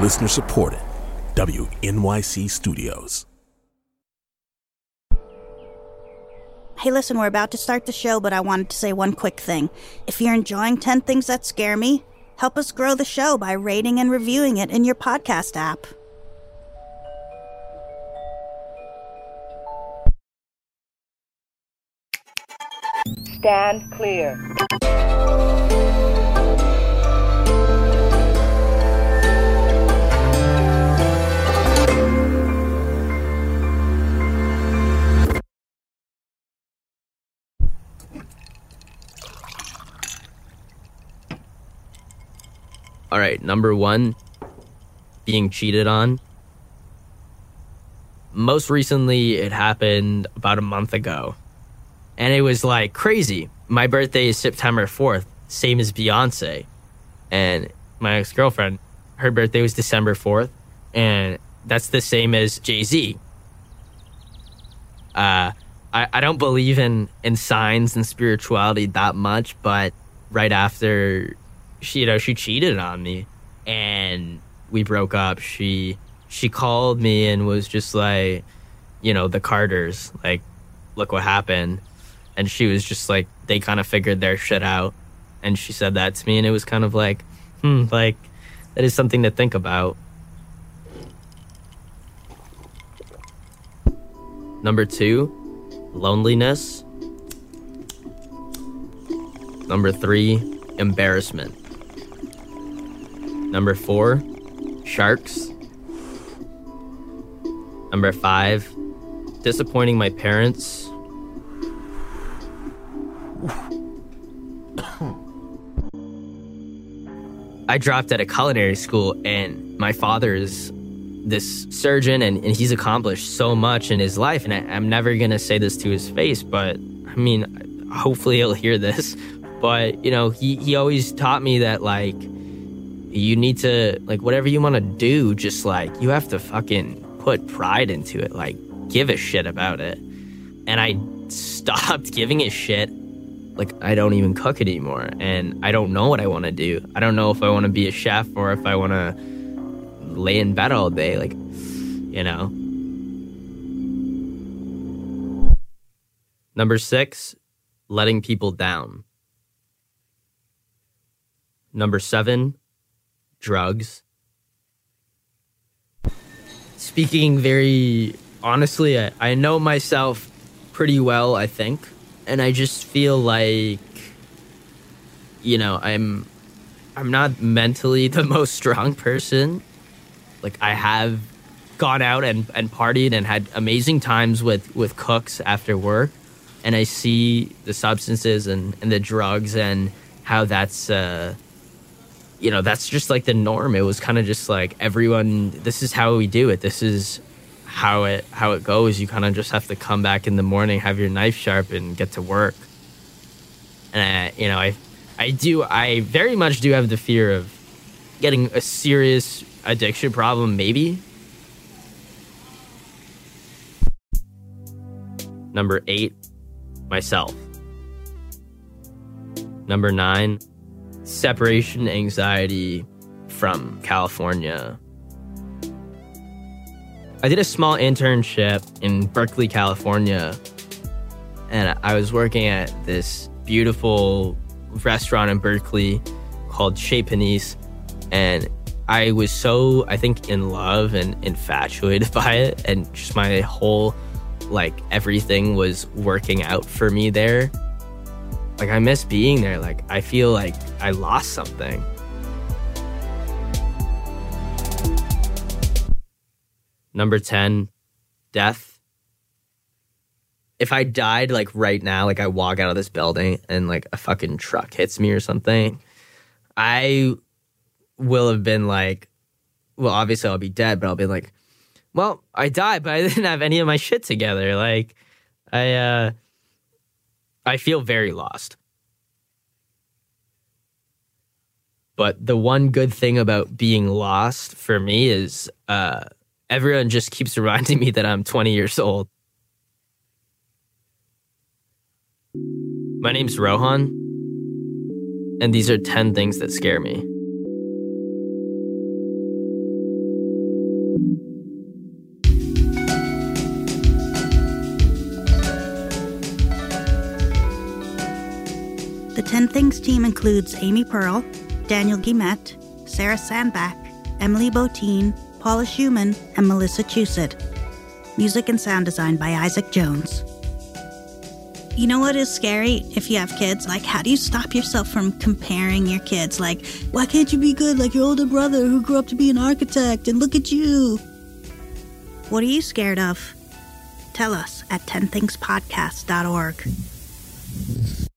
Listener supported. WNYC Studios. Hey, listen, we're about to start the show, but I wanted to say one quick thing. If you're enjoying 10 Things That Scare Me, help us grow the show by rating and reviewing it in your podcast app. Stand clear. All right, number one, being cheated on. Most recently, it happened about a month ago. And it was like crazy. My birthday is September 4th, same as Beyonce. And my ex girlfriend, her birthday was December 4th. And that's the same as Jay Z. Uh, I, I don't believe in, in signs and spirituality that much, but right after she you know she cheated on me and we broke up. She she called me and was just like you know the carters like look what happened. And she was just like they kind of figured their shit out. And she said that to me and it was kind of like hmm like that is something to think about. Number two loneliness. Number three embarrassment Number four, sharks. Number five, disappointing my parents. I dropped at a culinary school, and my father is this surgeon, and, and he's accomplished so much in his life. And I, I'm never going to say this to his face, but I mean, hopefully he'll hear this. But, you know, he, he always taught me that, like, you need to like whatever you want to do just like you have to fucking put pride into it like give a shit about it. And i stopped giving a shit. Like i don't even cook anymore and i don't know what i want to do. I don't know if i want to be a chef or if i want to lay in bed all day like you know? Number six letting people down. Number seven drugs. Speaking very honestly, I, I know myself pretty well, I think. And I just feel like, you know, I'm I'm not mentally the most strong person. Like I have gone out and, and partied and had amazing times with, with cooks after work. And I see the substances and, and the drugs and how that's uh, you know, that's just like the norm. It was kind of just like everyone, this is how we do it. This is how it how it goes. You kind of just have to come back in the morning, have your knife sharp, and get to work. And I, you know, I I do I very much do have the fear of getting a serious addiction problem, maybe. Number eight, myself. Number nine, separation anxiety from California. I did a small internship in Berkeley, California, and I was working at this beautiful restaurant in Berkeley called Chez Panisse, and I was so, I think, in love and infatuated by it, and just my whole, like, everything was working out for me there. Like I miss being there. Like I feel like I lost something. Number 10, death. If I died like right now, like I walk out of this building and like a fucking truck hits me or something, I will have been like, well, obviously I'll be dead, but I'll be like, well, I died, but I didn't have any of my shit together. Like, I, uh, I feel very lost. But the one good thing about being lost for me is uh, everyone just keeps reminding me that I'm 20 years old. My name's Rohan, and these are 10 things that scare me. The 10 Things team includes Amy Pearl, Daniel Guimet, Sarah Sandback, Emily Botein, Paula Szuchman, and Melissa Chusett. Music and sound design by Isaac Jones. You know what is scary if you have kids? Like, how do you stop yourself from comparing your kids? Like, why can't you be good like your older brother who grew up to be an architect and look at you? What are you scared of? Tell us at 10thingspodcast.org.